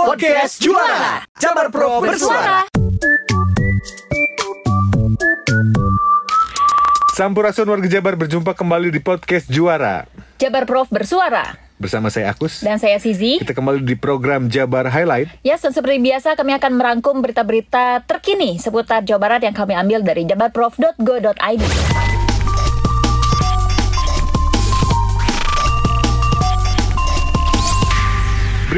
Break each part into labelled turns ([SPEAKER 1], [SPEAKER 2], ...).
[SPEAKER 1] Podcast Juara Jabar Pro Bersuara
[SPEAKER 2] Sampurasun warga Jabar berjumpa kembali di podcast Juara
[SPEAKER 3] Jabar Prof bersuara.
[SPEAKER 2] Bersama saya Akus
[SPEAKER 3] Dan saya Sizi.
[SPEAKER 2] Kita kembali di program Jabar Highlight
[SPEAKER 3] Ya, dan seperti biasa kami akan merangkum berita-berita terkini seputar Jawa Barat yang kami ambil dari jabarprof.go.id.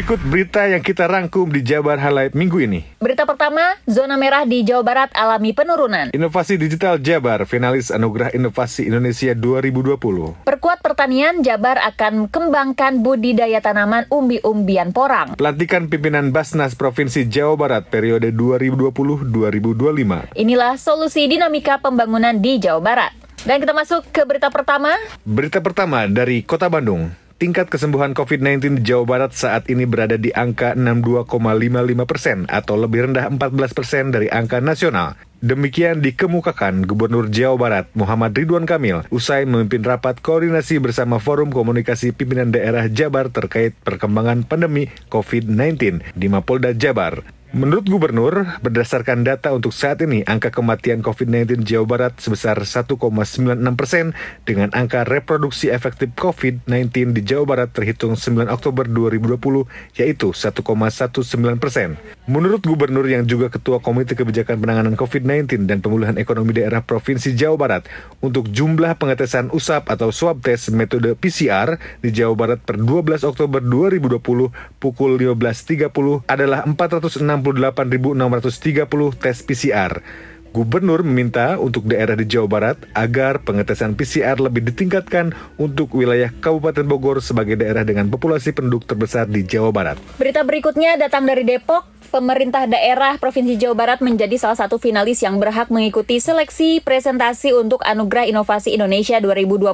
[SPEAKER 2] Berikut berita yang kita rangkum di Jabar Highlight minggu ini
[SPEAKER 3] Berita pertama, zona merah di Jawa Barat alami penurunan.
[SPEAKER 2] Inovasi Digital Jabar, finalis Anugerah Inovasi Indonesia 2020
[SPEAKER 3] Perkuat pertanian, Jabar akan kembangkan budidaya tanaman umbi-umbian porang.
[SPEAKER 2] Pelantikan pimpinan Basnas Provinsi Jawa Barat periode 2020-2025
[SPEAKER 3] Inilah solusi dinamika pembangunan di Jawa Barat. Dan kita masuk ke berita pertama.
[SPEAKER 2] Berita pertama dari Kota Bandung Tingkat kesembuhan COVID-19 di Jawa Barat saat ini berada di angka 62,55 persen atau lebih rendah 14 persen dari angka nasional. Demikian dikemukakan Gubernur Jawa Barat Muhammad Ridwan Kamil usai memimpin rapat koordinasi bersama Forum Komunikasi Pimpinan Daerah Jabar terkait perkembangan pandemi COVID-19 di Mapolda Jabar. Menurut Gubernur, berdasarkan data untuk saat ini, angka kematian COVID-19 Jawa Barat sebesar 1,96 persen dengan angka reproduksi efektif COVID-19 di Jawa Barat terhitung 9 Oktober 2020 yaitu 1,19 persen. Menurut Gubernur yang juga Ketua Komite Kebijakan Penanganan COVID-19 dan Pemulihan Ekonomi Daerah Provinsi Jawa Barat, untuk jumlah pengetesan USAP atau swab test metode PCR di Jawa Barat per 12 Oktober 2020 pukul 15.30 adalah 468.630 tes PCR. Gubernur meminta untuk daerah di Jawa Barat agar pengetesan PCR lebih ditingkatkan untuk wilayah Kabupaten Bogor sebagai daerah dengan populasi penduduk terbesar di Jawa Barat.
[SPEAKER 3] Berita berikutnya datang dari Depok. Pemerintah daerah Provinsi Jawa Barat menjadi salah satu finalis yang berhak mengikuti seleksi presentasi untuk Anugerah Inovasi Indonesia 2020,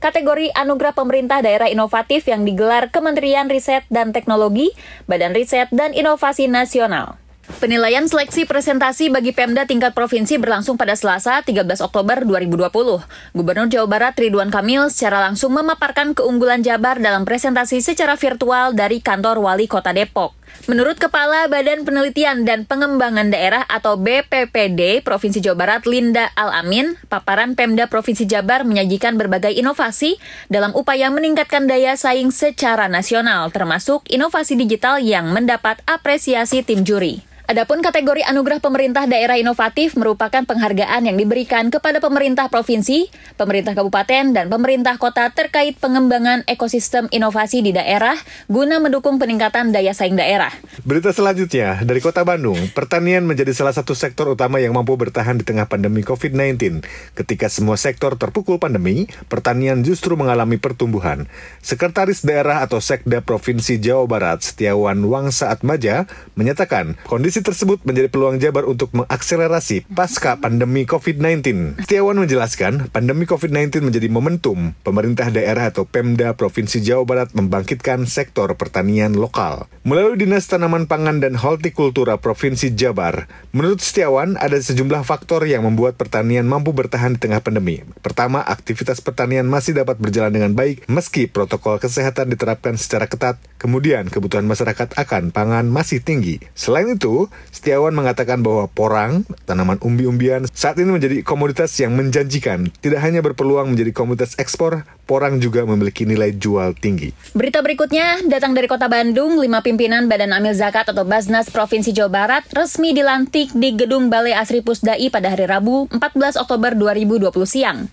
[SPEAKER 3] kategori Anugerah Pemerintah Daerah Inovatif yang digelar Kementerian Riset dan Teknologi, Badan Riset dan Inovasi Nasional. Penilaian seleksi presentasi bagi Pemda tingkat provinsi berlangsung pada Selasa 13 Oktober 2020. Gubernur Jawa Barat Ridwan Kamil secara langsung memaparkan keunggulan Jabar dalam presentasi secara virtual dari kantor Wali Kota Depok. Menurut Kepala Badan Penelitian dan Pengembangan Daerah atau BPPD Provinsi Jawa Barat Linda Al-Amin, paparan Pemda Provinsi Jabar menyajikan berbagai inovasi dalam upaya meningkatkan daya saing secara nasional, termasuk inovasi digital yang mendapat apresiasi tim juri. Adapun kategori anugerah pemerintah daerah inovatif merupakan penghargaan yang diberikan kepada pemerintah provinsi, pemerintah kabupaten, dan pemerintah kota terkait pengembangan ekosistem inovasi di daerah guna mendukung peningkatan daya saing daerah.
[SPEAKER 2] Berita selanjutnya dari Kota Bandung, pertanian menjadi salah satu sektor utama yang mampu bertahan di tengah pandemi COVID-19. Ketika semua sektor terpukul pandemi, pertanian justru mengalami pertumbuhan. Sekretaris Daerah atau Sekda Provinsi Jawa Barat, Setiawan Wangsa Atmaja, menyatakan kondisi Kondisi tersebut menjadi peluang Jabar untuk mengakselerasi pasca pandemi COVID-19. Setiawan menjelaskan, pandemi COVID-19 menjadi momentum pemerintah daerah atau Pemda Provinsi Jawa Barat membangkitkan sektor pertanian lokal. Melalui Dinas Tanaman Pangan dan Hortikultura Provinsi Jabar, menurut Setiawan ada sejumlah faktor yang membuat pertanian mampu bertahan di tengah pandemi. Pertama, aktivitas pertanian masih dapat berjalan dengan baik meski protokol kesehatan diterapkan secara ketat. Kemudian, kebutuhan masyarakat akan pangan masih tinggi. Selain itu, Setiawan mengatakan bahwa porang, tanaman umbi-umbian, saat ini menjadi komoditas yang menjanjikan. Tidak hanya berpeluang menjadi komoditas ekspor, porang juga memiliki nilai jual tinggi.
[SPEAKER 3] Berita berikutnya datang dari Kota Bandung, lima pimpinan Badan Amil Zakat atau Basnas Provinsi Jawa Barat resmi dilantik di Gedung Balai Asri Pusdai pada hari Rabu 14 Oktober 2020 siang.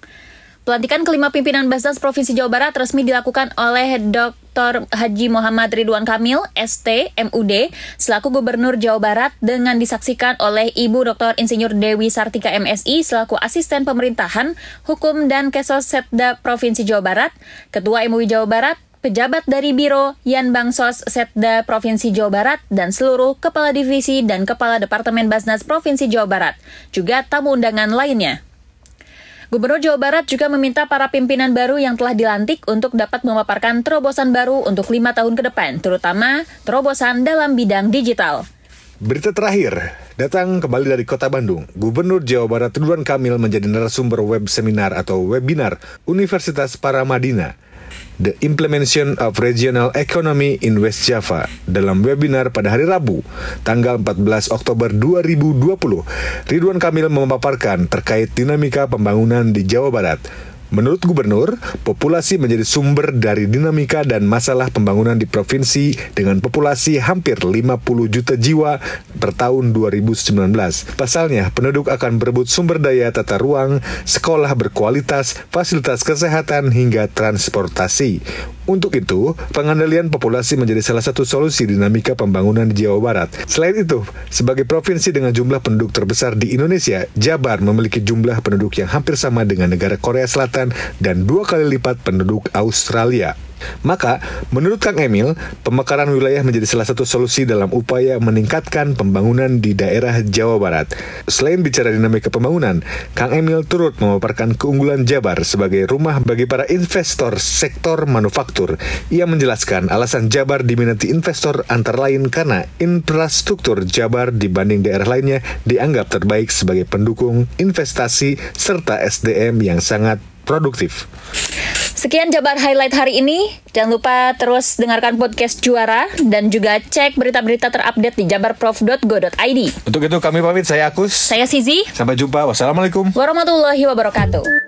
[SPEAKER 3] Pelantikan kelima pimpinan Basnas Provinsi Jawa Barat resmi dilakukan oleh Dr. Haji Muhammad Ridwan Kamil, ST, MUD, selaku Gubernur Jawa Barat dengan disaksikan oleh Ibu Dr. Insinyur Dewi Sartika MSI selaku Asisten Pemerintahan, Hukum dan Kesos Setda Provinsi Jawa Barat, Ketua MUI Jawa Barat, pejabat dari Biro Yan Bangsos Setda Provinsi Jawa Barat, dan seluruh Kepala Divisi dan Kepala Departemen Basnas Provinsi Jawa Barat, juga tamu undangan lainnya. Gubernur Jawa Barat juga meminta para pimpinan baru yang telah dilantik untuk dapat memaparkan terobosan baru untuk lima tahun ke depan, terutama terobosan dalam bidang digital.
[SPEAKER 2] Berita terakhir, datang kembali dari Kota Bandung. Gubernur Jawa Barat Ridwan Kamil menjadi narasumber web seminar atau webinar Universitas Paramadina. The Implementation of Regional Economy in West Java dalam webinar pada hari Rabu, tanggal 14 Oktober 2020. Ridwan Kamil memaparkan terkait dinamika pembangunan di Jawa Barat. Menurut gubernur, populasi menjadi sumber dari dinamika dan masalah pembangunan di provinsi dengan populasi hampir 50 juta jiwa per tahun 2019. Pasalnya, penduduk akan berebut sumber daya tata ruang, sekolah berkualitas, fasilitas kesehatan hingga transportasi. Untuk itu, pengendalian populasi menjadi salah satu solusi dinamika pembangunan di Jawa Barat. Selain itu, sebagai provinsi dengan jumlah penduduk terbesar di Indonesia, Jabar memiliki jumlah penduduk yang hampir sama dengan negara Korea Selatan dan dua kali lipat penduduk Australia. Maka, menurut Kang Emil, pemekaran wilayah menjadi salah satu solusi dalam upaya meningkatkan pembangunan di daerah Jawa Barat. Selain bicara dinamika pembangunan, Kang Emil turut memaparkan keunggulan Jabar sebagai rumah bagi para investor sektor manufaktur. Ia menjelaskan alasan Jabar diminati investor antara lain karena infrastruktur Jabar dibanding daerah lainnya dianggap terbaik sebagai pendukung investasi serta SDM yang sangat produktif.
[SPEAKER 3] Sekian Jabar Highlight hari ini. Jangan lupa terus dengarkan podcast Juara dan juga cek berita-berita terupdate di jabarprof.go.id.
[SPEAKER 2] Untuk itu kami pamit, saya Agus.
[SPEAKER 3] Saya Sizi.
[SPEAKER 2] Sampai jumpa. Wassalamualaikum.
[SPEAKER 3] Warahmatullahi wabarakatuh.